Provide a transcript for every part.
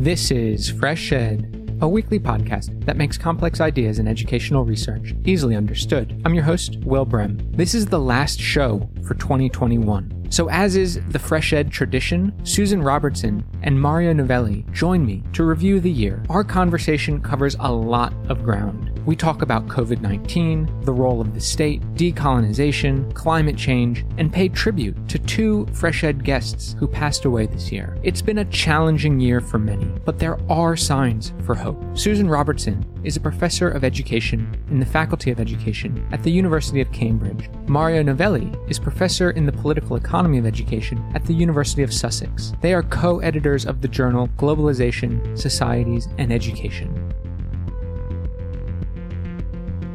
This is Fresh Ed, a weekly podcast that makes complex ideas in educational research easily understood. I'm your host, Will Brehm. This is the last show for 2021. So, as is the Fresh Ed tradition, Susan Robertson and Mario Novelli join me to review the year. Our conversation covers a lot of ground. We talk about COVID 19, the role of the state, decolonization, climate change, and pay tribute to two Fresh Ed guests who passed away this year. It's been a challenging year for many, but there are signs for hope. Susan Robertson is a professor of education in the Faculty of Education at the University of Cambridge. Mario Novelli is professor in the political economy of education at the University of Sussex. They are co editors of the journal Globalization, Societies, and Education.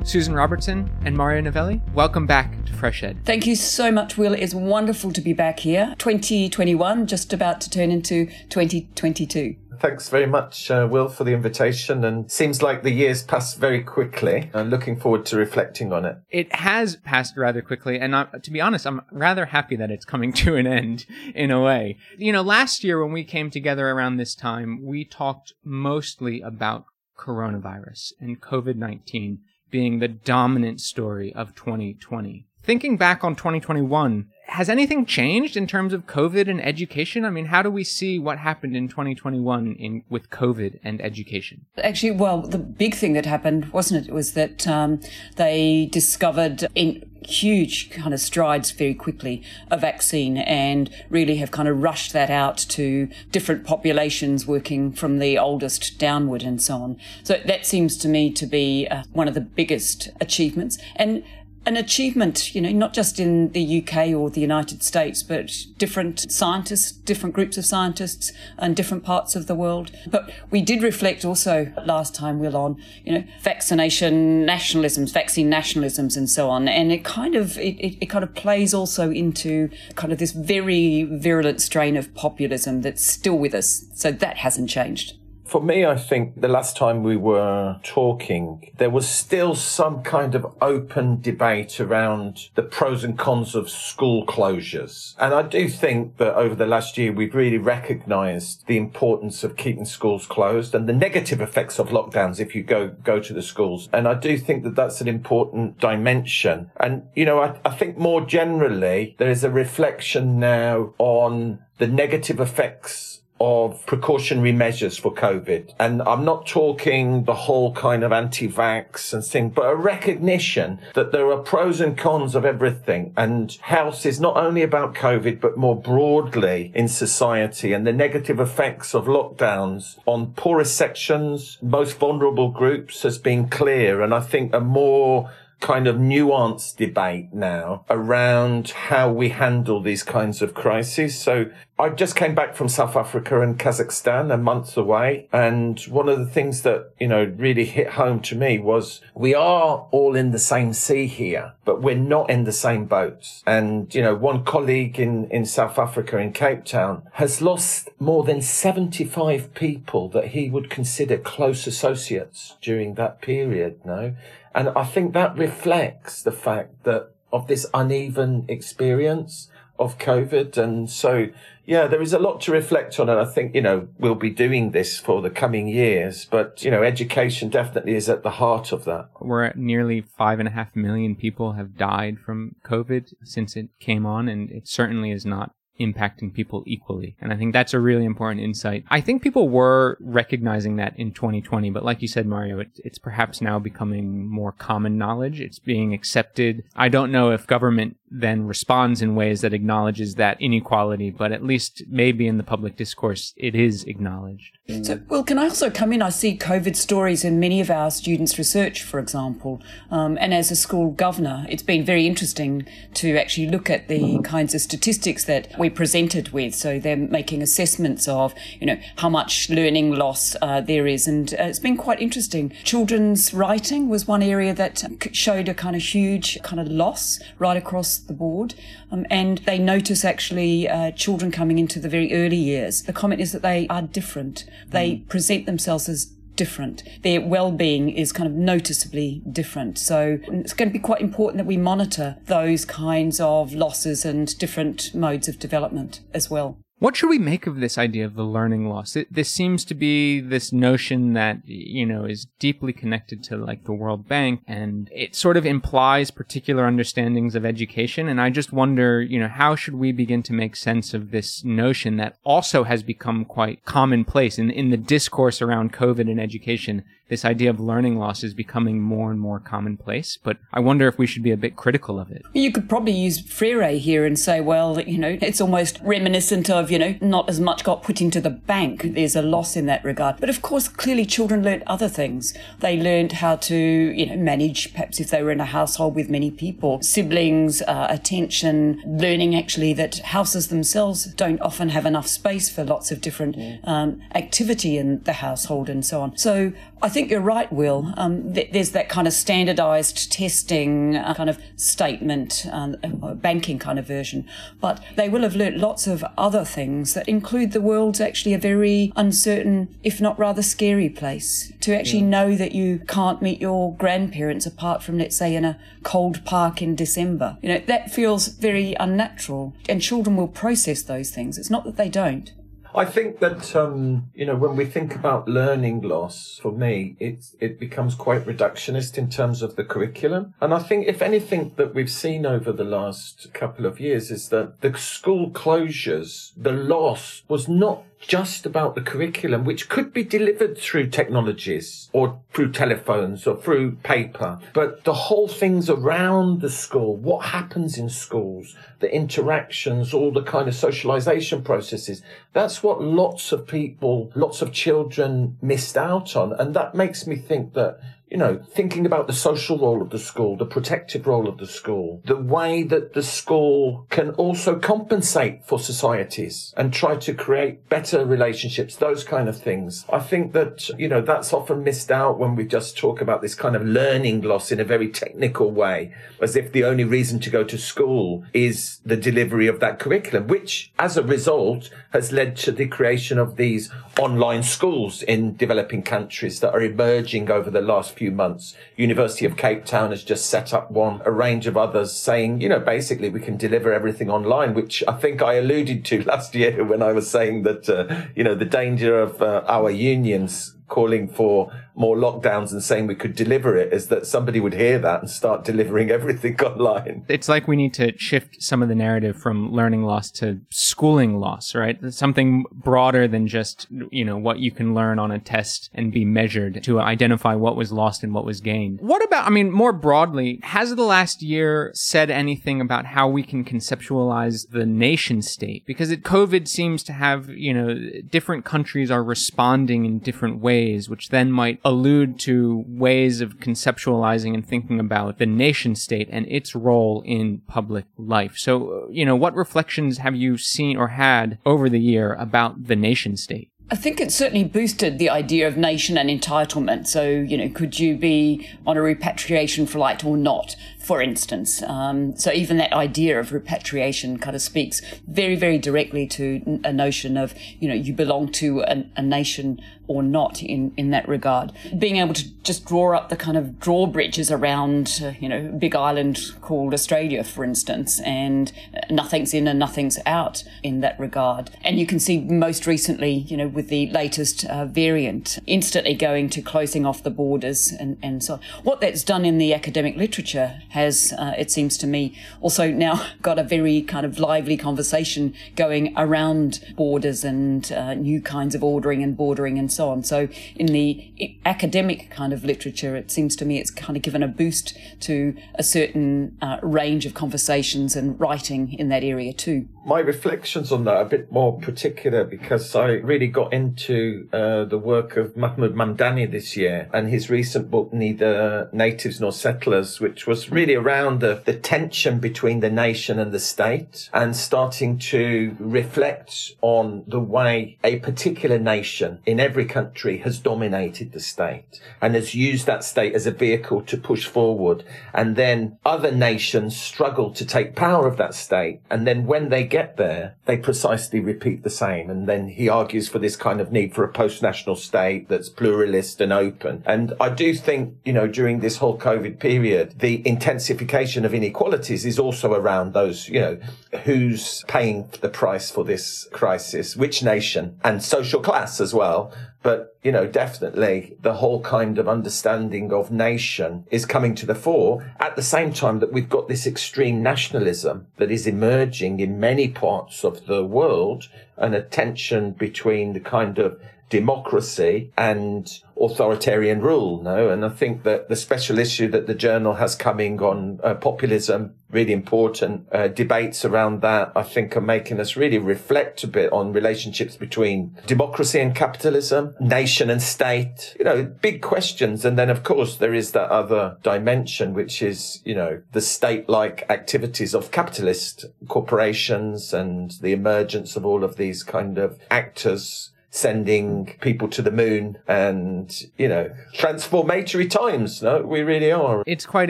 Susan Robertson and Mario Novelli, welcome back to Fresh Ed. Thank you so much, Will. It's wonderful to be back here. 2021, just about to turn into 2022. Thanks very much, uh, Will, for the invitation. And seems like the years passed very quickly. I'm looking forward to reflecting on it. It has passed rather quickly. And uh, to be honest, I'm rather happy that it's coming to an end in a way. You know, last year when we came together around this time, we talked mostly about coronavirus and COVID 19 being the dominant story of 2020. Thinking back on 2021, has anything changed in terms of COVID and education? I mean, how do we see what happened in 2021 in with COVID and education? Actually, well, the big thing that happened, wasn't it, was that um, they discovered in huge kind of strides very quickly a vaccine and really have kind of rushed that out to different populations working from the oldest downward and so on. So that seems to me to be uh, one of the biggest achievements. And an achievement, you know, not just in the UK or the United States, but different scientists, different groups of scientists and different parts of the world. But we did reflect also last time we were on, you know, vaccination nationalisms, vaccine nationalisms and so on. And it kind of, it, it kind of plays also into kind of this very virulent strain of populism that's still with us. So that hasn't changed. For me, I think the last time we were talking, there was still some kind of open debate around the pros and cons of school closures. And I do think that over the last year, we've really recognized the importance of keeping schools closed and the negative effects of lockdowns if you go, go to the schools. And I do think that that's an important dimension. And, you know, I, I think more generally, there is a reflection now on the negative effects of precautionary measures for COVID. And I'm not talking the whole kind of anti-vax and thing, but a recognition that there are pros and cons of everything. And health is not only about COVID, but more broadly in society and the negative effects of lockdowns on poorest sections, most vulnerable groups has been clear. And I think a more kind of nuanced debate now around how we handle these kinds of crises. So I just came back from South Africa and Kazakhstan a month away. And one of the things that, you know, really hit home to me was we are all in the same sea here, but we're not in the same boats. And, you know, one colleague in, in South Africa in Cape Town has lost more than 75 people that he would consider close associates during that period, no? And I think that reflects the fact that of this uneven experience of COVID. And so, yeah, there is a lot to reflect on. And I think, you know, we'll be doing this for the coming years, but, you know, education definitely is at the heart of that. We're at nearly five and a half million people have died from COVID since it came on. And it certainly is not impacting people equally. And I think that's a really important insight. I think people were recognizing that in 2020, but like you said, Mario, it, it's perhaps now becoming more common knowledge. It's being accepted. I don't know if government then responds in ways that acknowledges that inequality, but at least maybe in the public discourse, it is acknowledged. So, well, can I also come in? I see COVID stories in many of our students' research, for example. Um, and as a school governor, it's been very interesting to actually look at the kinds of statistics that we presented with. So they're making assessments of, you know, how much learning loss uh, there is. And uh, it's been quite interesting. Children's writing was one area that showed a kind of huge kind of loss right across the board. Um, and they notice actually uh, children coming into the very early years. The comment is that they are different. They mm. present themselves as different. Their well-being is kind of noticeably different. So it's going to be quite important that we monitor those kinds of losses and different modes of development as well. What should we make of this idea of the learning loss? It, this seems to be this notion that, you know, is deeply connected to like the World Bank and it sort of implies particular understandings of education. And I just wonder, you know, how should we begin to make sense of this notion that also has become quite commonplace in, in the discourse around COVID and education? This idea of learning loss is becoming more and more commonplace, but I wonder if we should be a bit critical of it. You could probably use Freire here and say, well, you know, it's almost reminiscent of, you know, not as much got put into the bank. There's a loss in that regard. But of course, clearly children learnt other things. They learned how to, you know, manage, perhaps if they were in a household with many people, siblings, uh, attention, learning actually that houses themselves don't often have enough space for lots of different um, activity in the household and so on. So I think you're right, Will. Um, th- there's that kind of standardized testing uh, kind of statement, um, banking kind of version. But they will have learnt lots of other things that include the world's actually a very uncertain, if not rather scary place. To actually yeah. know that you can't meet your grandparents apart from, let's say, in a cold park in December. You know, that feels very unnatural. And children will process those things. It's not that they don't. I think that um, you know when we think about learning loss, for me, it it becomes quite reductionist in terms of the curriculum. And I think if anything that we've seen over the last couple of years is that the school closures, the loss was not just about the curriculum, which could be delivered through technologies or through telephones or through paper. But the whole things around the school, what happens in schools, the interactions, all the kind of socialization processes, that's what lots of people, lots of children missed out on. And that makes me think that you know, thinking about the social role of the school, the protective role of the school, the way that the school can also compensate for societies and try to create better relationships, those kind of things. I think that, you know, that's often missed out when we just talk about this kind of learning loss in a very technical way, as if the only reason to go to school is the delivery of that curriculum, which as a result has led to the creation of these online schools in developing countries that are emerging over the last few months. University of Cape Town has just set up one, a range of others saying, you know, basically we can deliver everything online, which I think I alluded to last year when I was saying that, uh, you know, the danger of uh, our unions calling for more lockdowns and saying we could deliver it is that somebody would hear that and start delivering everything online. It's like we need to shift some of the narrative from learning loss to schooling loss, right? Something broader than just, you know, what you can learn on a test and be measured to identify what was lost and what was gained. What about, I mean, more broadly, has the last year said anything about how we can conceptualize the nation state? Because it, COVID seems to have, you know, different countries are responding in different ways, which then might allude to ways of conceptualizing and thinking about the nation state and its role in public life. So, you know, what reflections have you seen or had over the year about the nation state? I think it certainly boosted the idea of nation and entitlement. So, you know, could you be on a repatriation flight or not? For instance. Um, so even that idea of repatriation kind of speaks very, very directly to a notion of, you know, you belong to a, a nation or not in, in that regard. Being able to just draw up the kind of drawbridges around, uh, you know, big island called Australia, for instance, and nothing's in and nothing's out in that regard. And you can see most recently, you know, with the latest uh, variant, instantly going to closing off the borders and, and so on. What that's done in the academic literature has, uh, it seems to me, also now got a very kind of lively conversation going around borders and uh, new kinds of ordering and bordering and so on. So in the academic kind of literature, it seems to me it's kind of given a boost to a certain uh, range of conversations and writing in that area too my reflections on that are a bit more particular because I really got into uh, the work of Mahmood Mamdani this year and his recent book, Neither Natives Nor Settlers, which was really around the, the tension between the nation and the state and starting to reflect on the way a particular nation in every country has dominated the state and has used that state as a vehicle to push forward. And then other nations struggle to take power of that state. And then when they get there, they precisely repeat the same. And then he argues for this kind of need for a post-national state that's pluralist and open. And I do think, you know, during this whole COVID period, the intensification of inequalities is also around those, you know, who's paying the price for this crisis, which nation and social class as well. But, you know, definitely the whole kind of understanding of nation is coming to the fore at the same time that we've got this extreme nationalism that is emerging in many parts of the world and a tension between the kind of democracy and authoritarian rule. No, and I think that the special issue that the journal has coming on uh, populism, really important uh, debates around that. I think are making us really reflect a bit on relationships between democracy and capitalism, nation and state. You know, big questions. And then of course there is that other dimension, which is you know the state-like activities of capitalist corporations and the emergence of all of these kind of actors sending people to the moon and, you know, transformatory times. No, we really are. It's quite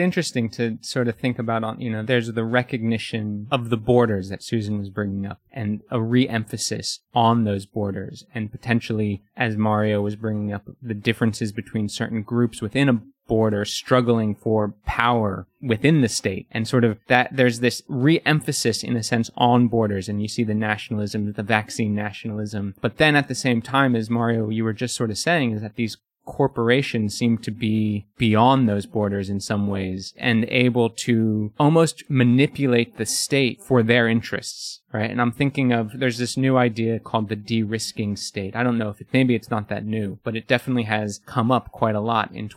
interesting to sort of think about on, you know, there's the recognition of the borders that Susan was bringing up and a re-emphasis on those borders and potentially, as Mario was bringing up, the differences between certain groups within a border struggling for power within the state and sort of that there's this re-emphasis in a sense on borders and you see the nationalism the vaccine nationalism but then at the same time as mario you were just sort of saying is that these corporations seem to be beyond those borders in some ways and able to almost manipulate the state for their interests right? And I'm thinking of there's this new idea called the de-risking state. I don't know if it maybe it's not that new, but it definitely has come up quite a lot in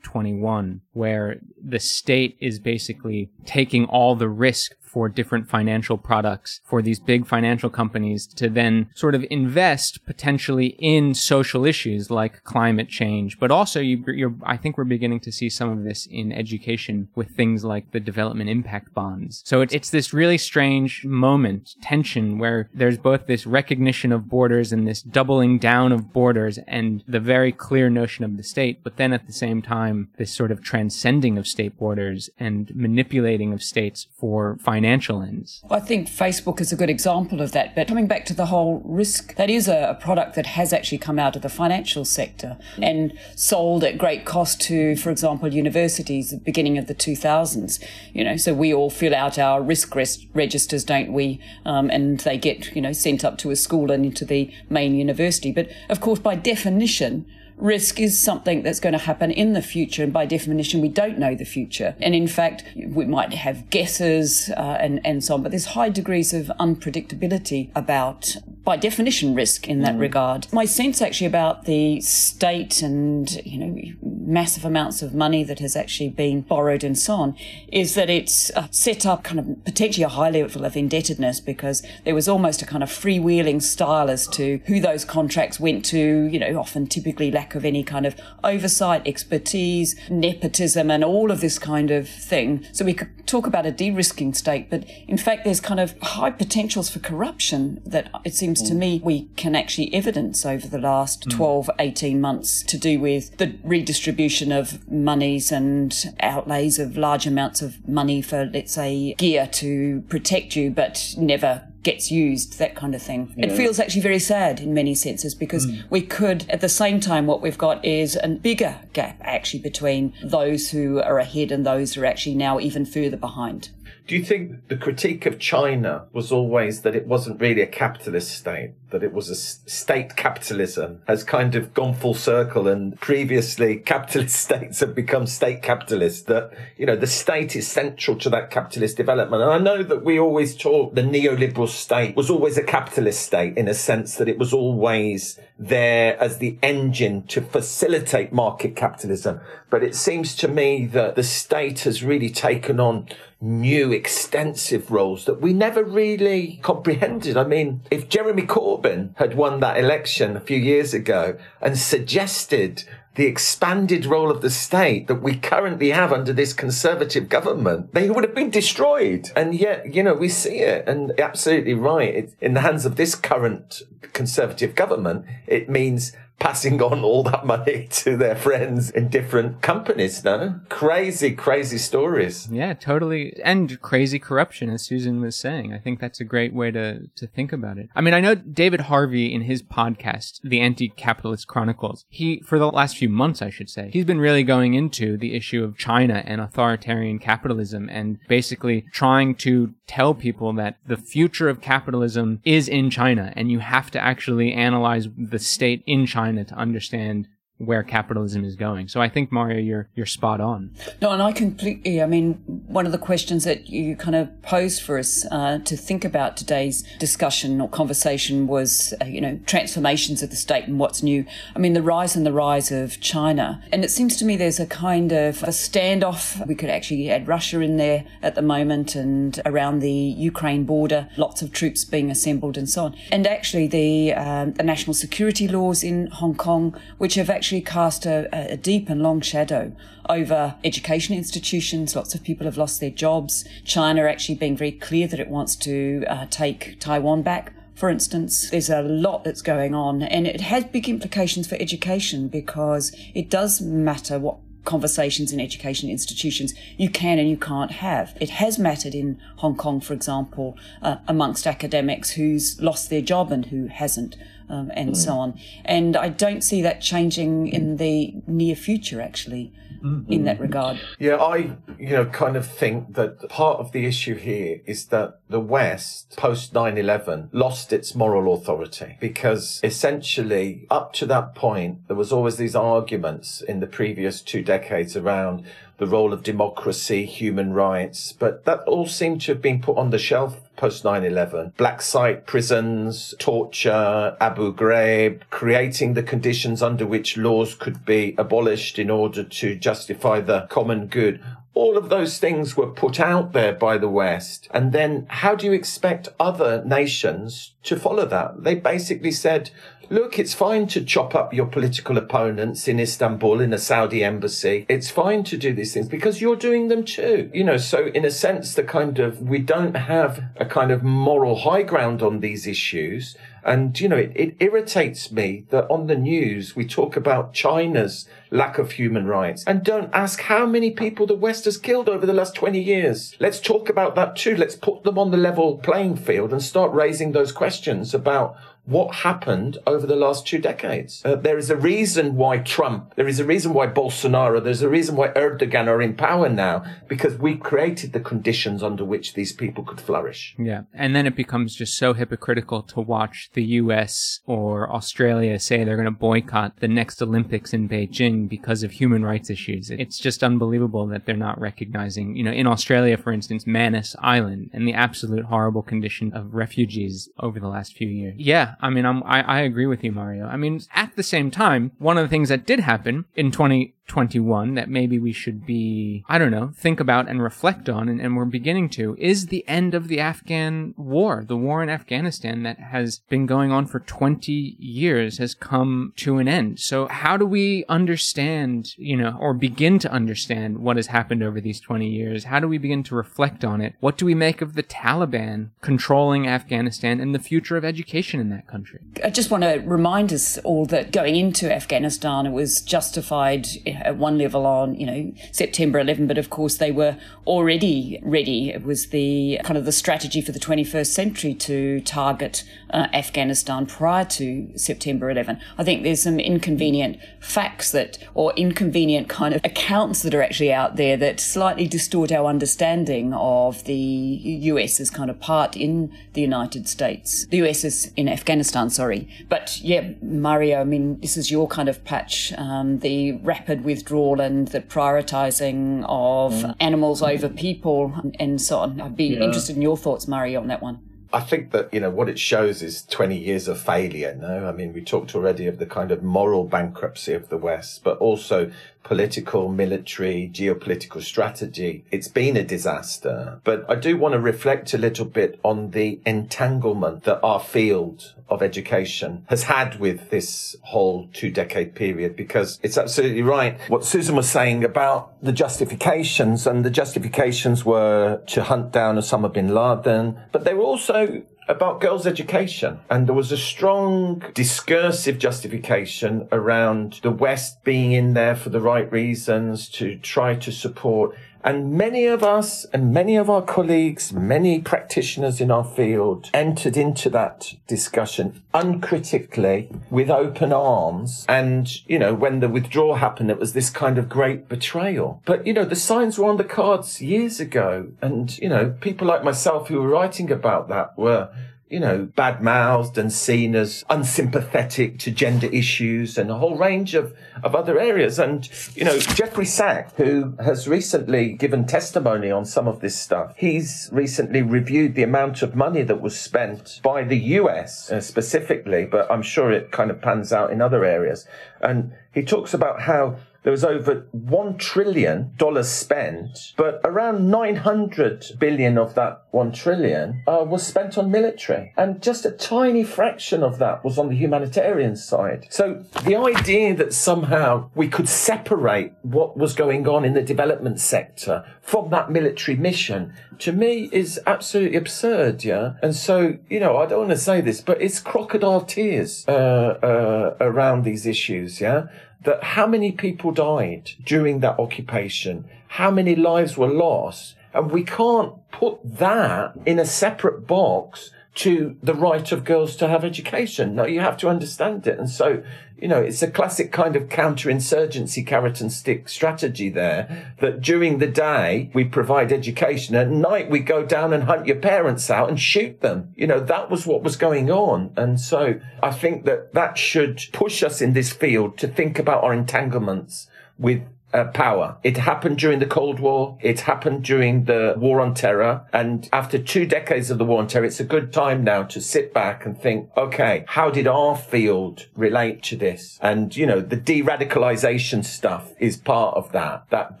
2021 where the state is basically taking all the risk for different financial products for these big financial companies to then sort of invest potentially in social issues like climate change. But also you, I think we're beginning to see some of this in education with things like the development impact bonds. So it, it's this really strange moment tension where there's both this recognition of borders and this doubling down of borders and the very clear notion of the state, but then at the same time, this sort of transcending of state borders and manipulating of states for financial ends. I think Facebook is a good example of that. But coming back to the whole risk, that is a, a product that has actually come out of the financial sector and sold at great cost to, for example, universities at the beginning of the 2000s. You know, so we all fill out our risk registers, don't we? Um, and they get, you know, sent up to a school and into the main university. But of course, by definition, risk is something that's going to happen in the future. And by definition, we don't know the future. And in fact, we might have guesses uh, and, and so on, but there's high degrees of unpredictability about, by definition, risk in that mm. regard. My sense actually about the state and, you know, massive amounts of money that has actually been borrowed and so on is that it's uh, set up kind of potentially a high level of indebtedness because there was almost a kind of freewheeling style as to who those contracts went to, you know, often typically lack of any kind of oversight, expertise, nepotism, and all of this kind of thing. So we could talk about a de-risking state, but in fact, there's kind of high potentials for corruption that it seems mm. to me we can actually evidence over the last mm. 12, 18 months to do with the redistribution of monies and outlays of large amounts of money for, let's say, gear to protect you, but never gets used, that kind of thing. Yeah. It feels actually very sad in many senses because mm. we could, at the same time, what we've got is a bigger gap actually between those who are ahead and those who are actually now even further behind. Do you think the critique of China was always that it wasn't really a capitalist state, that it was a state capitalism has kind of gone full circle and previously capitalist states have become state capitalist, that, you know, the state is central to that capitalist development. And I know that we always talk the neoliberal state was always a capitalist state in a sense that it was always there as the engine to facilitate market capitalism. But it seems to me that the state has really taken on new extensive roles that we never really comprehended. I mean, if Jeremy Corbyn had won that election a few years ago and suggested the expanded role of the state that we currently have under this conservative government, they would have been destroyed. And yet, you know, we see it and absolutely right. In the hands of this current conservative government, it means passing on all that money to their friends in different companies, no? Crazy, crazy stories. Yeah, totally. And crazy corruption, as Susan was saying. I think that's a great way to, to think about it. I mean, I know David Harvey in his podcast, The Anti-Capitalist Chronicles, he, for the last few months, I should say, he's been really going into the issue of China and authoritarian capitalism and basically trying to tell people that the future of capitalism is in China and you have to actually analyze the state in China to understand where capitalism is going. So I think Mario, you're you're spot on. No, and I completely. I mean, one of the questions that you kind of posed for us uh, to think about today's discussion or conversation was, uh, you know, transformations of the state and what's new. I mean, the rise and the rise of China, and it seems to me there's a kind of a standoff. We could actually add Russia in there at the moment, and around the Ukraine border, lots of troops being assembled and so on. And actually, the um, the national security laws in Hong Kong, which have actually actually cast a, a, deep and long shadow over education institutions. Lots of people have lost their jobs. China actually being very clear that it wants to uh, take Taiwan back. For instance, there's a lot that's going on and it has big implications for education because it does matter what conversations in education institutions you can and you can't have. It has mattered in Hong Kong, for example, uh, amongst academics who's lost their job and who hasn't um, and mm. so on. And I don't see that changing in the near future, actually. Mm-hmm. in that regard. Yeah, I, you know, kind of think that part of the issue here is that the West, post 9-11, lost its moral authority because essentially up to that point, there was always these arguments in the previous two decades around the role of democracy, human rights, but that all seemed to have been put on the shelf post 9-11. Black site prisons, torture, Abu Ghraib, creating the conditions under which laws could be abolished in order to justify the common good. All of those things were put out there by the West. And then how do you expect other nations to follow that? They basically said, Look, it's fine to chop up your political opponents in Istanbul in a Saudi embassy. It's fine to do these things because you're doing them too. You know, so in a sense, the kind of, we don't have a kind of moral high ground on these issues. And, you know, it, it irritates me that on the news, we talk about China's lack of human rights and don't ask how many people the West has killed over the last 20 years. Let's talk about that too. Let's put them on the level playing field and start raising those questions about what happened over the last two decades. Uh, there is a reason why Trump, there is a reason why Bolsonaro, there's a reason why Erdogan are in power now, because we created the conditions under which these people could flourish. Yeah. And then it becomes just so hypocritical to watch the US or Australia say they're going to boycott the next Olympics in Beijing because of human rights issues. It's just unbelievable that they're not recognizing, you know, in Australia, for instance, Manus Island and the absolute horrible condition of refugees over the last few years. Yeah. I mean, I'm, I, I agree with you, Mario. I mean, at the same time, one of the things that did happen in 20, 21 that maybe we should be, I don't know, think about and reflect on, and, and, we're beginning to, is the end of the Afghan war. The war in Afghanistan that has been going on for 20 years has come to an end. So how do we understand, you know, or begin to understand what has happened over these 20 years? How do we begin to reflect on it? What do we make of the Taliban controlling Afghanistan and the future of education in that country? I just want to remind us all that going into Afghanistan, it was justified at one level on, you know, September 11, but of course they were already ready. It was the kind of the strategy for the 21st century to target uh, Afghanistan prior to September 11. I think there's some inconvenient facts that, or inconvenient kind of accounts that are actually out there that slightly distort our understanding of the US as kind of part in the United States. The US is in Afghanistan, sorry. But yeah, Mario, I mean, this is your kind of patch, um, the rapid withdrawal and the prioritizing of mm. animals over people and so on. I'd be yeah. interested in your thoughts, Mario, on that one. I think that, you know, what it shows is 20 years of failure. No, I mean, we talked already of the kind of moral bankruptcy of the West, but also political, military, geopolitical strategy. It's been a disaster. But I do want to reflect a little bit on the entanglement that our field of education has had with this whole two decade period because it's absolutely right what Susan was saying about the justifications and the justifications were to hunt down Osama bin Laden, but they were also about girls' education. And there was a strong discursive justification around the West being in there for the right reasons to try to support and many of us and many of our colleagues, many practitioners in our field entered into that discussion uncritically with open arms. And, you know, when the withdrawal happened, it was this kind of great betrayal. But, you know, the signs were on the cards years ago. And, you know, people like myself who were writing about that were you know, bad mouthed and seen as unsympathetic to gender issues and a whole range of, of other areas. And, you know, Jeffrey Sachs, who has recently given testimony on some of this stuff, he's recently reviewed the amount of money that was spent by the US uh, specifically, but I'm sure it kind of pans out in other areas. And he talks about how there was over $1 trillion spent, but around 900 billion of that 1 trillion uh, was spent on military. And just a tiny fraction of that was on the humanitarian side. So the idea that somehow we could separate what was going on in the development sector from that military mission to me is absolutely absurd, yeah? And so, you know, I don't want to say this, but it's crocodile tears uh, uh, around these issues, yeah? That how many people died during that occupation, how many lives were lost, and we can't put that in a separate box to the right of girls to have education. No, you have to understand it. And so, you know, it's a classic kind of counterinsurgency carrot and stick strategy there that during the day we provide education. At night we go down and hunt your parents out and shoot them. You know, that was what was going on. And so I think that that should push us in this field to think about our entanglements with uh, power. It happened during the Cold War. It happened during the War on Terror. And after two decades of the War on Terror, it's a good time now to sit back and think, okay, how did our field relate to this? And, you know, the de-radicalization stuff is part of that. That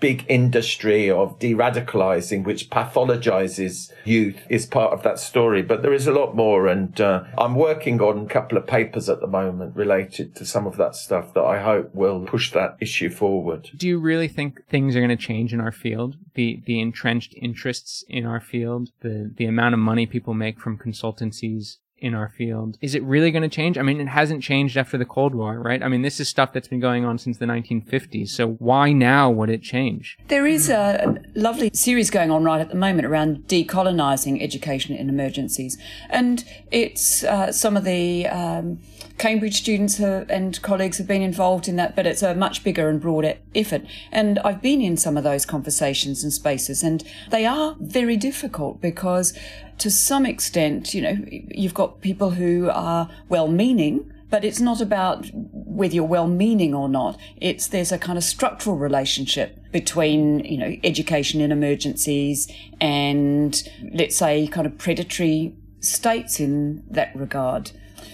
big industry of de-radicalizing, which pathologizes youth is part of that story. But there is a lot more. And uh, I'm working on a couple of papers at the moment related to some of that stuff that I hope will push that issue forward. Do you really think things are going to change in our field? The the entrenched interests in our field, the the amount of money people make from consultancies in our field. Is it really going to change? I mean, it hasn't changed after the Cold War, right? I mean, this is stuff that's been going on since the 1950s. So why now would it change? There is a lovely series going on right at the moment around decolonizing education in emergencies. And it's uh, some of the um, Cambridge students have, and colleagues have been involved in that, but it's a much bigger and broader effort. And I've been in some of those conversations and spaces, and they are very difficult because to some extent, you know, you've got people who are well meaning, but it's not about whether you're well meaning or not. It's there's a kind of structural relationship between, you know, education in emergencies and let's say kind of predatory states in that regard.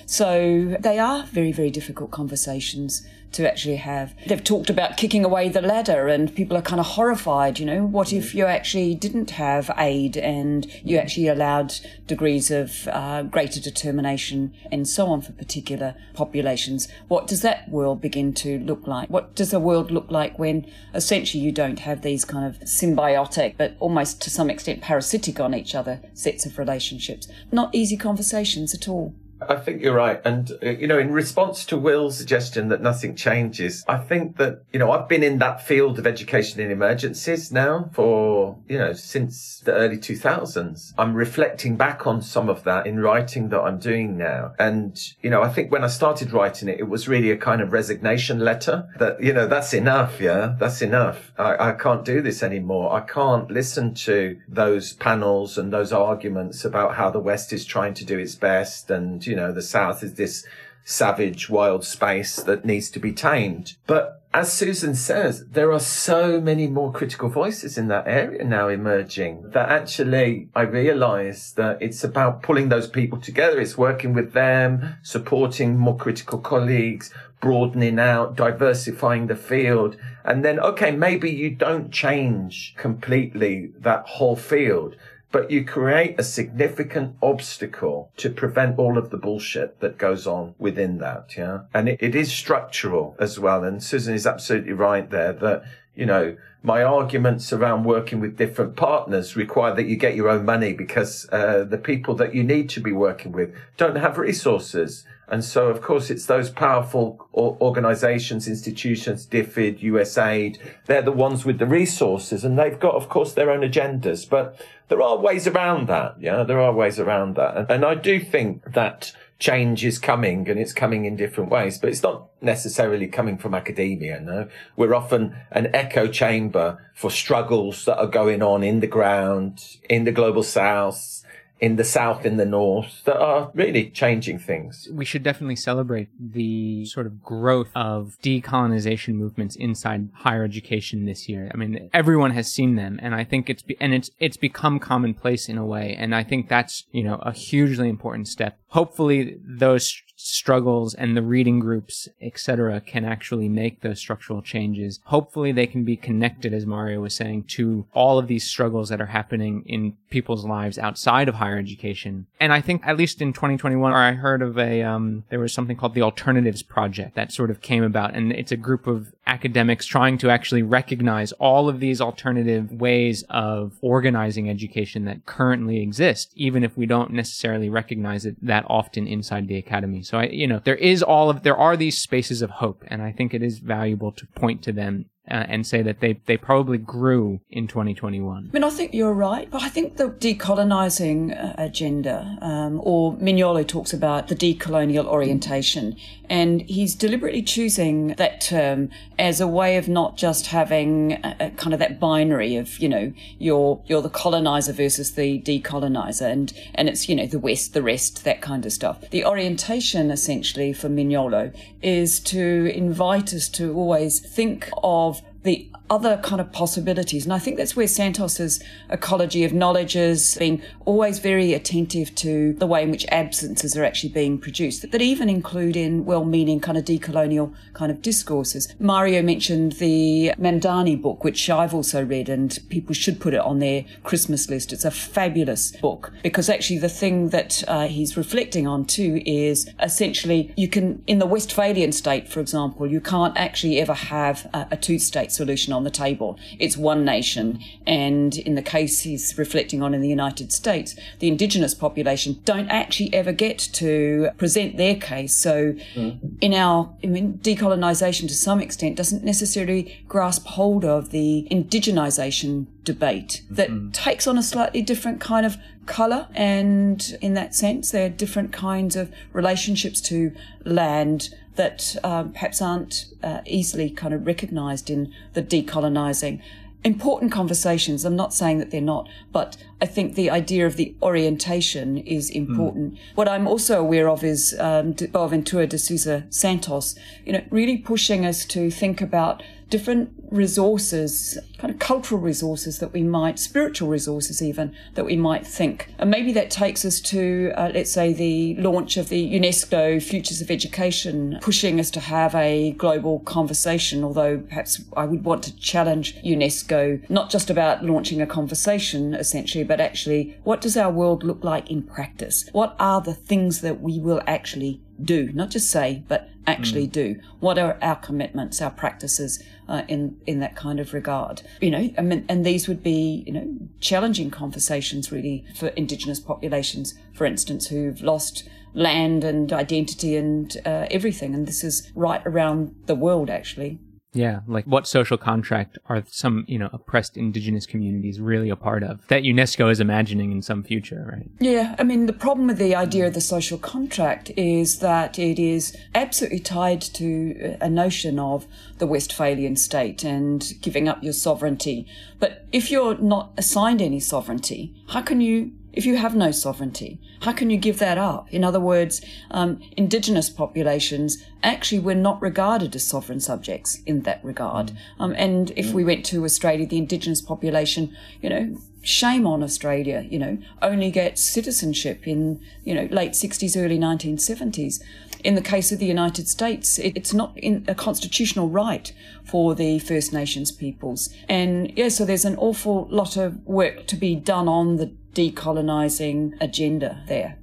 So they are very, very difficult conversations to actually have. They've talked about kicking away the ladder, and people are kind of horrified. You know, what if you actually didn't have aid and you actually allowed degrees of uh, greater determination and so on for particular populations? What does that world begin to look like? What does a world look like when essentially you don't have these kind of symbiotic, but almost to some extent parasitic on each other sets of relationships? Not easy conversations at all. I think you're right. And, uh, you know, in response to Will's suggestion that nothing changes, I think that, you know, I've been in that field of education in emergencies now for, you know, since the early 2000s. I'm reflecting back on some of that in writing that I'm doing now. And, you know, I think when I started writing it, it was really a kind of resignation letter that, you know, that's enough. Yeah. That's enough. I, I can't do this anymore. I can't listen to those panels and those arguments about how the West is trying to do its best and, you you know, the South is this savage, wild space that needs to be tamed. But as Susan says, there are so many more critical voices in that area now emerging that actually I realize that it's about pulling those people together. It's working with them, supporting more critical colleagues, broadening out, diversifying the field. And then, okay, maybe you don't change completely that whole field, but you create a significant obstacle to prevent all of the bullshit that goes on within that. Yeah. And it, it is structural as well. And Susan is absolutely right there that, you know, my arguments around working with different partners require that you get your own money because uh, the people that you need to be working with don't have resources. And so, of course, it's those powerful organizations, institutions, DFID, USAID. They're the ones with the resources and they've got, of course, their own agendas. But there are ways around that. Yeah, there are ways around that. And, and I do think that change is coming and it's coming in different ways, but it's not necessarily coming from academia. No, we're often an echo chamber for struggles that are going on in the ground, in the global south, in the south, in the north, that are really changing things. We should definitely celebrate the sort of growth of decolonization movements inside higher education this year. I mean, everyone has seen them, and I think it's be- and it's it's become commonplace in a way, and I think that's you know a hugely important step. Hopefully, those struggles and the reading groups, etc., can actually make those structural changes. Hopefully, they can be connected, as Mario was saying, to all of these struggles that are happening in people's lives outside of higher education. And I think, at least in 2021, or I heard of a um, there was something called the Alternatives Project that sort of came about, and it's a group of academics trying to actually recognize all of these alternative ways of organizing education that currently exist, even if we don't necessarily recognize it that often inside the academy. So I, you know, there is all of, there are these spaces of hope, and I think it is valuable to point to them uh, and say that they, they probably grew in 2021. I mean, I think you're right, but I think the decolonizing uh, agenda, um, or Mignolo talks about the decolonial orientation, and he's deliberately choosing that term as a way of not just having a, a kind of that binary of, you know, you're, you're the colonizer versus the decolonizer, and, and it's, you know, the West, the rest, that kind of stuff. The orientation, essentially, for Mignolo is to invite us to always think of the other kind of possibilities. And I think that's where Santos's ecology of knowledge is being always very attentive to the way in which absences are actually being produced, that even include in well-meaning kind of decolonial kind of discourses. Mario mentioned the Mamdani book, which I've also read, and people should put it on their Christmas list. It's a fabulous book because actually the thing that uh, he's reflecting on too is essentially you can, in the Westphalian state, for example, you can't actually ever have a, a two-state solution on the table. It's one nation. And in the case he's reflecting on in the United States, the indigenous population don't actually ever get to present their case. So mm. in our, I mean, decolonization to some extent doesn't necessarily grasp hold of the indigenization debate that mm-hmm. takes on a slightly different kind of color. And in that sense, there are different kinds of relationships to land that um, perhaps aren't uh, easily kind of recognized in the decolonizing. Important conversations. I'm not saying that they're not, but I think the idea of the orientation is important. Mm. What I'm also aware of is um, Boaventura de Sousa Santos, you know, really pushing us to think about different resources, kind of cultural resources that we might, spiritual resources even, that we might think. And maybe that takes us to, uh, let's say, the launch of the UNESCO Futures of Education, pushing us to have a global conversation, although perhaps I would want to challenge UNESCO, not just about launching a conversation, essentially, but actually, what does our world look like in practice? What are the things that we will actually do, not just say, but actually mm. do? What are our commitments, our practices uh, in in that kind of regard? You know, I mean, and these would be you know challenging conversations really for Indigenous populations, for instance, who've lost land and identity and uh, everything, and this is right around the world actually. Yeah, like what social contract are some, you know, oppressed indigenous communities really a part of that UNESCO is imagining in some future, right? Yeah, I mean, the problem with the idea of the social contract is that it is absolutely tied to a notion of the Westphalian state and giving up your sovereignty. But if you're not assigned any sovereignty, how can you if you have no sovereignty? How can you give that up? In other words, um, indigenous populations actually were not regarded as sovereign subjects in that regard. Mm. Um, and if we went to Australia, the indigenous population, you know, shame on Australia, you know, only gets citizenship in, you know, late 60s, early 1970s. In the case of the United States, it, it's not a constitutional right for the First Nations peoples. And yeah, so there's an awful lot of work to be done on the decolonizing agenda there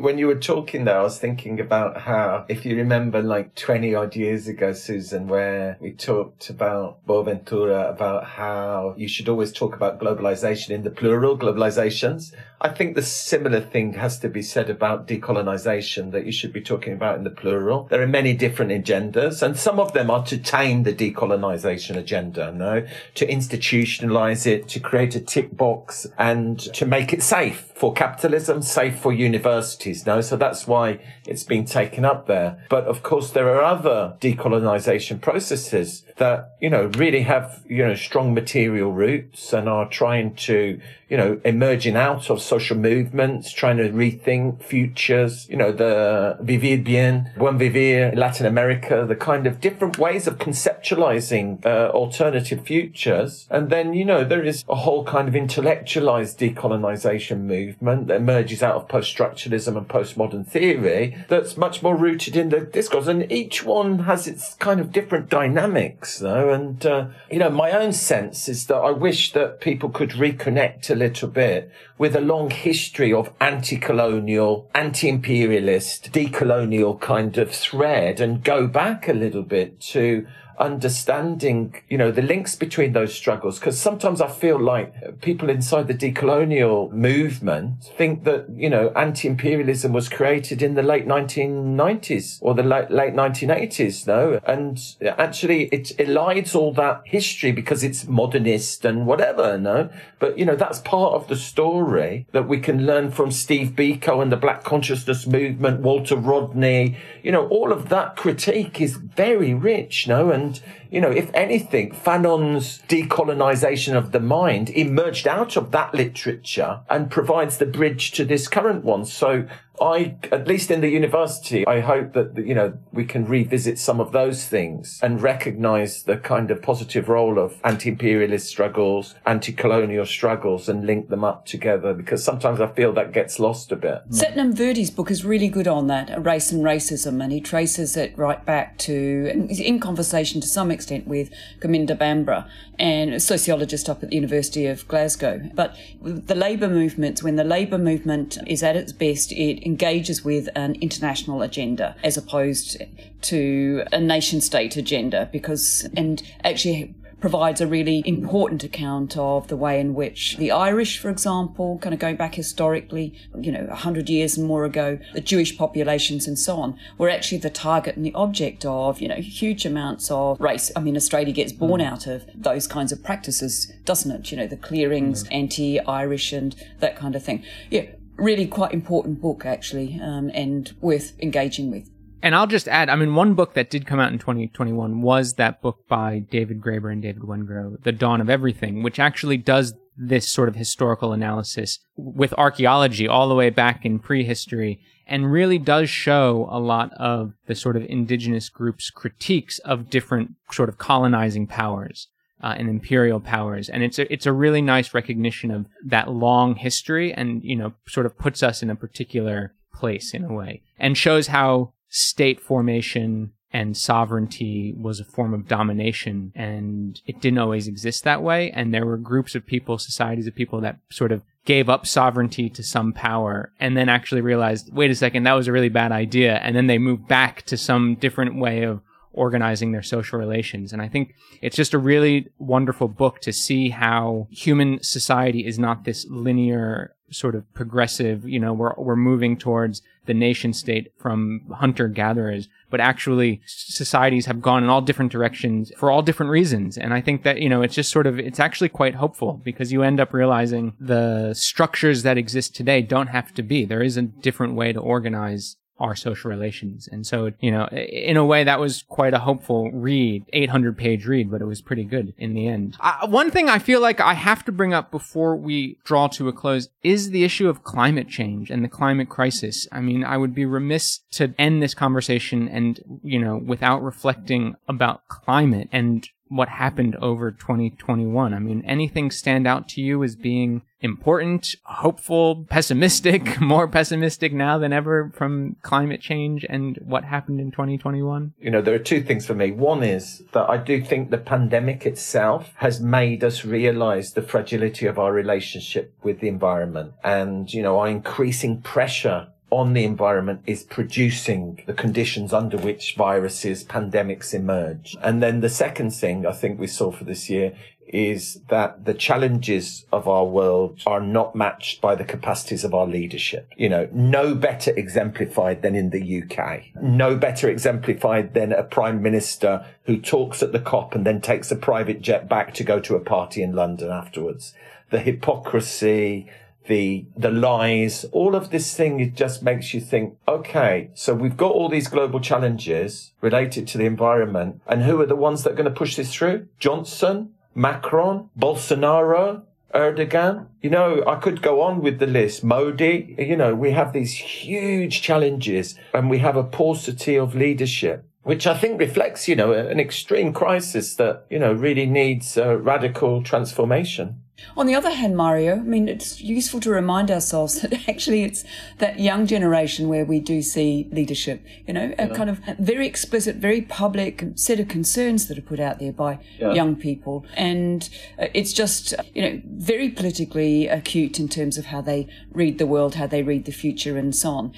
when you were talking there, I was thinking about how, if you remember like 20 odd years ago, Susan, where we talked about Boaventura, about how you should always talk about globalization in the plural, globalizations. I think the similar thing has to be said about decolonization that you should be talking about in the plural. There are many different agendas and some of them are to tame the decolonization agenda, no? To institutionalize it, to create a tick box and to make it safe for capitalism, safe for universities, no? So that's why it's been taken up there. But of course, there are other decolonization processes that, you know, really have, you know, strong material roots and are trying to you know, emerging out of social movements, trying to rethink futures, you know, the Vivir Bien, Buen Vivir in Latin America, the kind of different ways of conceptualizing uh, alternative futures. And then, you know, there is a whole kind of intellectualized decolonization movement that emerges out of post-structuralism and postmodern theory that's much more rooted in the discourse. And each one has its kind of different dynamics, though. And, uh, you know, my own sense is that I wish that people could reconnect a little bit with a long history of anti-colonial, anti-imperialist, decolonial kind of thread and go back a little bit to understanding, you know, the links between those struggles. Because sometimes I feel like people inside the decolonial movement think that, you know, anti-imperialism was created in the late 1990s or the late, late 1980s, no? And actually it elides all that history because it's modernist and whatever, no? But, you know, that's part of the story that we can learn from Steve Biko and the Black Consciousness Movement, Walter Rodney, you know, all of that critique is very rich, no? And and, you know, if anything, Fanon's decolonization of the mind emerged out of that literature and provides the bridge to this current one. So I, at least in the university, I hope that, you know, we can revisit some of those things and recognize the kind of positive role of anti-imperialist struggles, anti-colonial struggles and link them up together because sometimes I feel that gets lost a bit. Mm. Satnam Virdee's book is really good on that, race and racism, and he traces it right back to, in conversation to some extent with Gurminder Bhambra and a sociologist up at the University of Glasgow. But the labour movements, when the labour movement is at its best, it engages with an international agenda as opposed to a nation state agenda because, and actually provides a really important account of the way in which the Irish, for example, kind of going back historically, you know, 100 years and more ago, the Jewish populations and so on, were actually the target and the object of, you know, huge amounts of race. I mean, Australia gets born mm. out of those kinds of practices, doesn't it? You know, the clearings, mm. anti-Irish and that kind of thing. Yeah, really quite important book, actually, um, and worth engaging with. And I'll just add, I mean, one book that did come out in 2021 was that book by David Graeber and David Wengrow, The Dawn of Everything, which actually does this sort of historical analysis with archaeology all the way back in prehistory and really does show a lot of the sort of indigenous groups' critiques of different sort of colonizing powers. Uh, and imperial powers. And it's a, it's a really nice recognition of that long history and, you know, sort of puts us in a particular place in a way and shows how state formation and sovereignty was a form of domination and it didn't always exist that way. And there were groups of people, societies of people that sort of gave up sovereignty to some power and then actually realized, wait a second, that was a really bad idea. And then they moved back to some different way of organizing their social relations. And I think it's just a really wonderful book to see how human society is not this linear sort of progressive, you know, we're, we're moving towards the nation state from hunter gatherers, but actually societies have gone in all different directions for all different reasons. And I think that, you know, it's just sort of, it's actually quite hopeful because you end up realizing the structures that exist today don't have to be. There is a different way to organize our social relations. And so, you know, in a way that was quite a hopeful read, 800 page read, but it was pretty good in the end. Uh, one thing I feel like I have to bring up before we draw to a close is the issue of climate change and the climate crisis. I mean, I would be remiss to end this conversation and, you know, without reflecting about climate and what happened over 2021? I mean, anything stand out to you as being important, hopeful, pessimistic, more pessimistic now than ever from climate change and what happened in 2021? You know, there are two things for me. One is that I do think the pandemic itself has made us realize the fragility of our relationship with the environment and, you know, our increasing pressure on the environment is producing the conditions under which viruses, pandemics emerge. And then the second thing I think we saw for this year is that the challenges of our world are not matched by the capacities of our leadership. You know, no better exemplified than in the UK. No better exemplified than a prime minister who talks at the COP and then takes a private jet back to go to a party in London afterwards. The hypocrisy, the the lies, all of this thing it just makes you think, okay, so we've got all these global challenges related to the environment, and who are the ones that are going to push this through? Johnson, Macron, Bolsonaro, Erdogan. You know, I could go on with the list. Modi, you know, we have these huge challenges and we have a paucity of leadership which I think reflects, you know, an extreme crisis that, you know, really needs a radical transformation. On the other hand, Mario, I mean, it's useful to remind ourselves that actually it's that young generation where we do see leadership, you know, a kind of very explicit, very public set of concerns that are put out there by yeah. young people. And uh, it's just, you know, very politically acute in terms of how they read the world, how they read the future, and so on.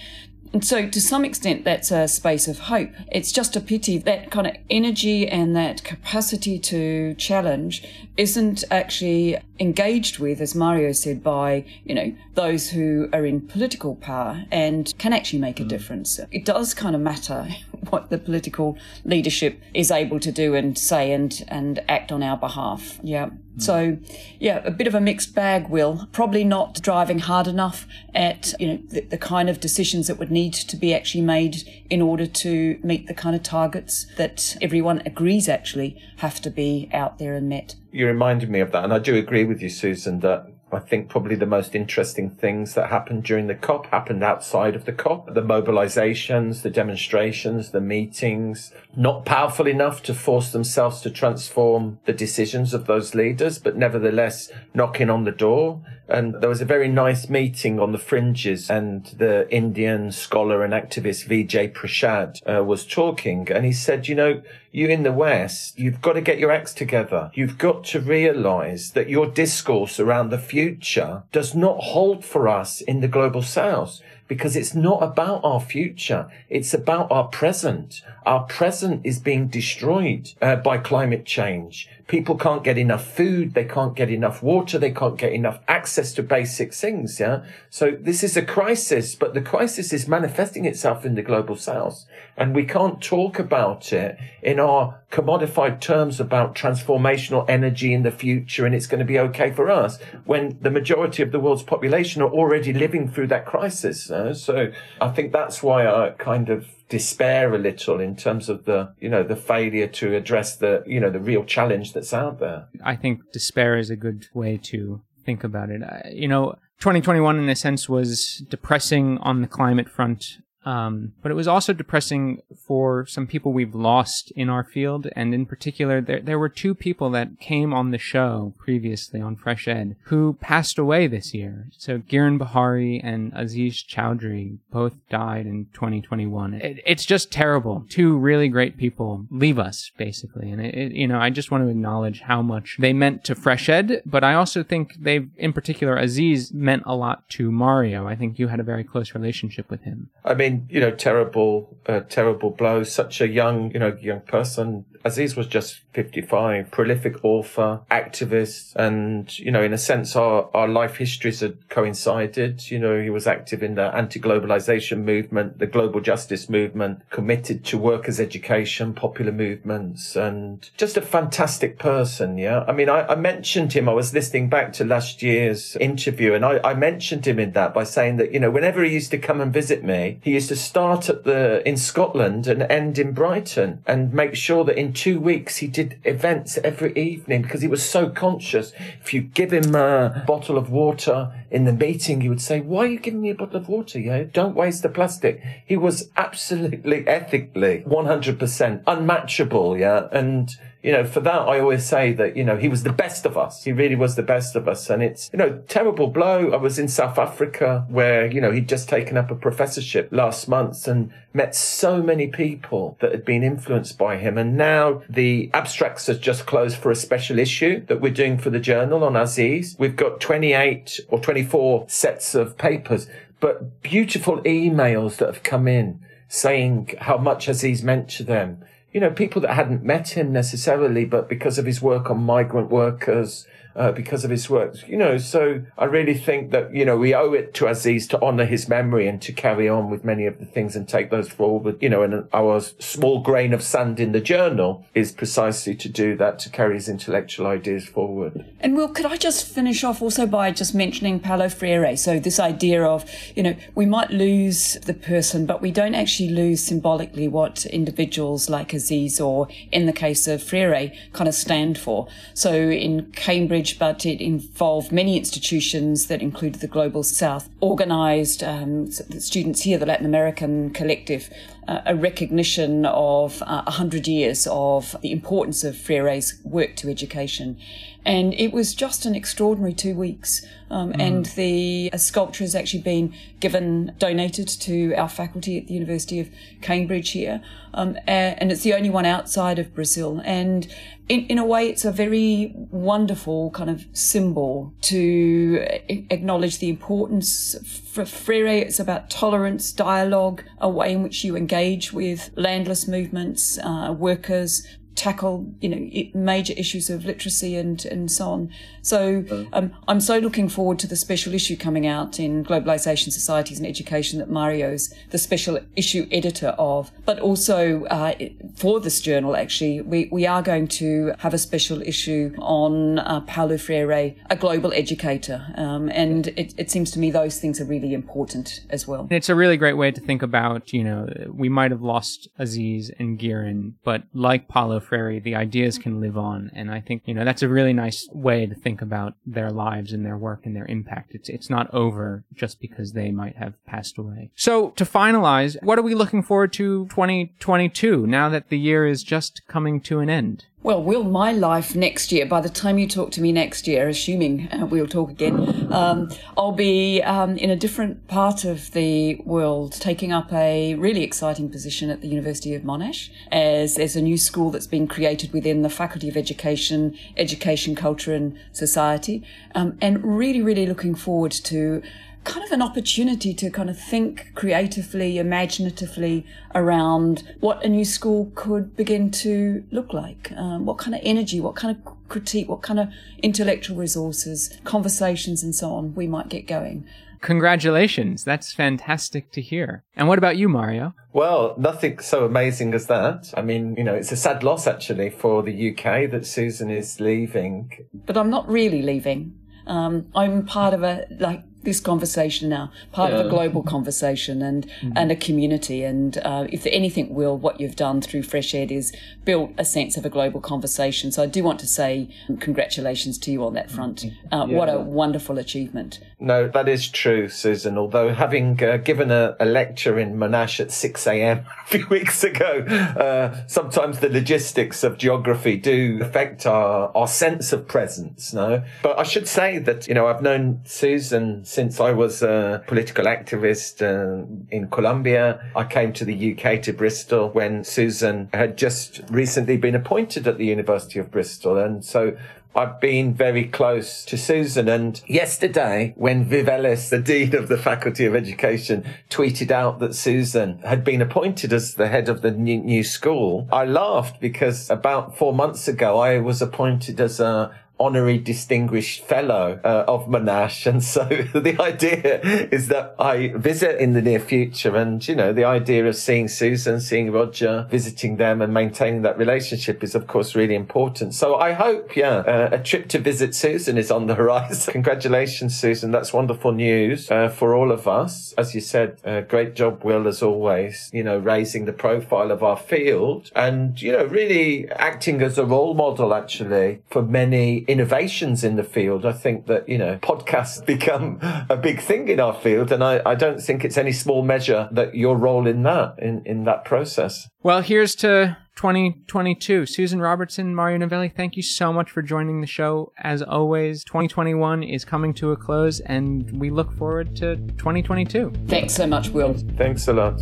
And so, to some extent, that's a space of hope. It's just a pity that kind of energy and that capacity to challenge isn't actually engaged with, as Mario said, by, you know, those who are in political power and can actually make a mm. difference. It does kind of matter what the political leadership is able to do and say and, and act on our behalf. Yeah. So, yeah, a bit of a mixed bag, Will. Probably not driving hard enough at, you know, the, the kind of decisions that would need to be actually made in order to meet the kind of targets that everyone agrees actually have to be out there and met. You reminded me of that. And I do agree with you, Susan, that I think probably the most interesting things that happened during the COP happened outside of the COP. The mobilizations, the demonstrations, the meetings, not powerful enough to force themselves to transform the decisions of those leaders, but nevertheless knocking on the door. And there was a very nice meeting on the fringes and the Indian scholar and activist Vijay Prashad uh, was talking and he said, you know, you in the West, you've got to get your acts together. You've got to realize that your discourse around the future does not hold for us in the global South because it's not about our future. It's about our present. Our present is being destroyed uh, by climate change. People can't get enough food. They can't get enough water. They can't get enough access to basic things. Yeah. So this is a crisis, but the crisis is manifesting itself in the global south. And we can't talk about it in our commodified terms about transformational energy in the future and it's going to be okay for us when the majority of the world's population are already living through that crisis. Uh, so I think that's why I kind of despair a little in terms of the you know the failure to address the you know the real challenge that's out there. I think despair is a good way to think about it. You know 2021 in a sense was depressing on the climate front um, but it was also depressing for some people we've lost in our field, and in particular, there there were two people that came on the show previously on Fresh Ed who passed away this year. So Giran Buhari and Aziz Choudry both died in 2021. It, it's just terrible. Two really great people leave us basically, and it, it, you know I just want to acknowledge how much they meant to Fresh Ed, but I also think they've, in particular, Aziz meant a lot to Mario. I think you had a very close relationship with him. I mean you know, terrible, uh, terrible blow. Such a young, you know, young person. Aziz was just 55, prolific author, activist. And, you know, in a sense, our, our life histories had coincided. You know, he was active in the anti-globalization movement, the global justice movement, committed to workers' education, popular movements, and just a fantastic person. Yeah. I mean, I, I mentioned him. I was listening back to last year's interview and I, I mentioned him in that by saying that, you know, whenever he used to come and visit me, he used to start at the in Scotland and end in Brighton and make sure that in two weeks he did events every evening because he was so conscious. If you give him a bottle of water in the meeting, he would say, "Why are you giving me a bottle of water? Yeah, don't waste the plastic." He was absolutely ethically 100% unmatchable. Yeah, and you know, for that, I always say that, you know, he was the best of us. He really was the best of us. And it's, you know, terrible blow. I was in South Africa where, you know, he'd just taken up a professorship last month and met so many people that had been influenced by him. And now the abstracts has just closed for a special issue that we're doing for the journal on Aziz. We've got 28 or 24 sets of papers, but beautiful emails that have come in saying how much Aziz meant to them you know, people that hadn't met him necessarily, but because of his work on migrant workers, uh, because of his works. You know, so I really think that, you know, we owe it to Aziz to honor his memory and to carry on with many of the things and take those forward. You know, and our small grain of sand in the journal is precisely to do that, to carry his intellectual ideas forward. And Will, could I just finish off also by just mentioning Paulo Freire? So this idea of, you know, we might lose the person, but we don't actually lose symbolically what individuals like Aziz or in the case of Freire kind of stand for. So in Cambridge, but it involved many institutions that included the Global South, organised um, students here, the Latin American Collective, uh, a recognition of uh, 100 years of the importance of Freire's work to education. And it was just an extraordinary two weeks. Um, mm. And the sculpture has actually been given, donated to our faculty at the University of Cambridge here. Um, and it's the only one outside of Brazil. And in, in a way, it's a very wonderful kind of symbol to acknowledge the importance. For Freire, it's about tolerance, dialogue, a way in which you engage with landless movements, uh, workers, tackle you know major issues of literacy and and so on. So um, I'm so looking forward to the special issue coming out in Globalization, Societies and Education that Mario's the special issue editor of. But also uh, for this journal, actually, we we are going to have a special issue on uh, Paulo Freire, a global educator, um, and it, it seems to me those things are really important as well. It's a really great way to think about you know we might have lost Aziz and Giran, but like Paulo The ideas can live on. And I think, you know, that's a really nice way to think about their lives and their work and their impact. It's, it's not over just because they might have passed away. So to finalize, what are we looking forward to 2022 now that the year is just coming to an end? Well, will my life next year, by the time you talk to me next year, assuming uh, we'll talk again, um, I'll be um, in a different part of the world, taking up a really exciting position at the University of Monash, as there's a new school that's been created within the Faculty of Education, Education, Culture and Society, um, and really, really looking forward to kind of an opportunity to kind of think creatively, imaginatively around what a new school could begin to look like. Um, what kind of energy, what kind of critique, what kind of intellectual resources, conversations, and so on we might get going. Congratulations. That's fantastic to hear. And what about you, Mario? Well, nothing so amazing as that. I mean, you know, it's a sad loss actually for the UK that Susan is leaving. But I'm not really leaving. Um, I'm part of a like this conversation now, part yeah. of a global conversation and mm. and a community. And uh, if anything, Will, what you've done through Fresh Ed is built a sense of a global conversation. So I do want to say congratulations to you on that front. Mm-hmm. Uh, yeah. What a wonderful achievement. No, that is true, Susan. Although having uh, given a, a, lecture in Monash at 6 a.m. a few weeks ago, uh, sometimes the logistics of geography do affect our, our sense of presence. No, but I should say that, you know, I've known Susan since I was a political activist uh, in Colombia. I came to the UK to Bristol when Susan had just recently been appointed at the University of Bristol. And so I've been very close to Susan. And yesterday, when Viv Ellis, the Dean of the Faculty of Education, tweeted out that Susan had been appointed as the head of the new, new school, I laughed because about four months ago, I was appointed as a honorary distinguished fellow uh, of Monash. And so the idea is that I visit in the near future and, you know, the idea of seeing Susan, seeing Roger, visiting them and maintaining that relationship is of course really important. So I hope, yeah, uh, a trip to visit Susan is on the horizon. Congratulations, Susan. That's wonderful news uh, for all of us. As you said, uh, great job, Will, as always, you know, raising the profile of our field and, you know, really acting as a role model actually for many innovations in the field. I think that, you know, podcasts become a big thing in our field. And I, I don't think it's any small measure that your role in that, in, in that process. Well, here's to 2022. Susan Robertson, Mario Novelli, thank you so much for joining the show. As always, 2021 is coming to a close and we look forward to 2022. Thanks so much, Will. Thanks a lot.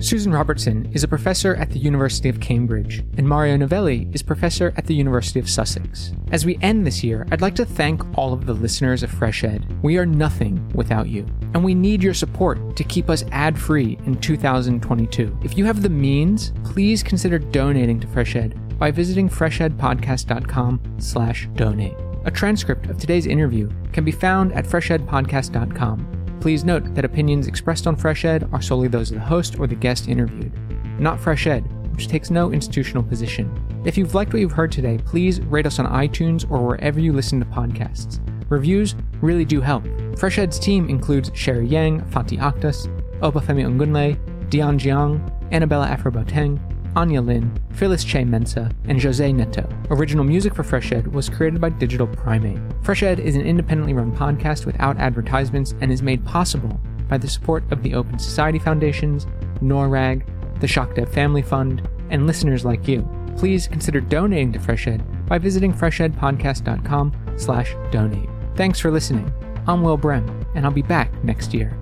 Susan Robertson is a professor at the University of Cambridge, and Mario Novelli is professor at the University of Sussex. As we end this year, I'd like to thank all of the listeners of Fresh Ed. We are nothing without you, and we need your support to keep us ad-free in 2022. If you have the means, please consider donating to Fresh Ed by visiting freshedpodcast.com slash donate. A transcript of today's interview can be found at freshedpodcast.com. Please note that opinions expressed on Fresh Ed are solely those of the host or the guest interviewed, not Fresh Ed, which takes no institutional position. If you've liked what you've heard today, please rate us on iTunes or wherever you listen to podcasts. Reviews really do help. Fresh Ed's team includes Sherry Yang, Fatih Akhtas, Obafemi Ungunle, Dion Jiang, Annabella Afroboteng, Anya Lin, Phyllis Che Mensa, and Jose Neto. Original music for Fresh Ed was created by Digital Primate. Fresh Ed is an independently run podcast without advertisements and is made possible by the support of the Open Society Foundations, NORAG, the ShockDev Family Fund, and listeners like you. Please consider donating to Fresh Ed by visiting freshedpodcast.com slash donate. Thanks for listening. I'm Will Brehm, and I'll be back next year.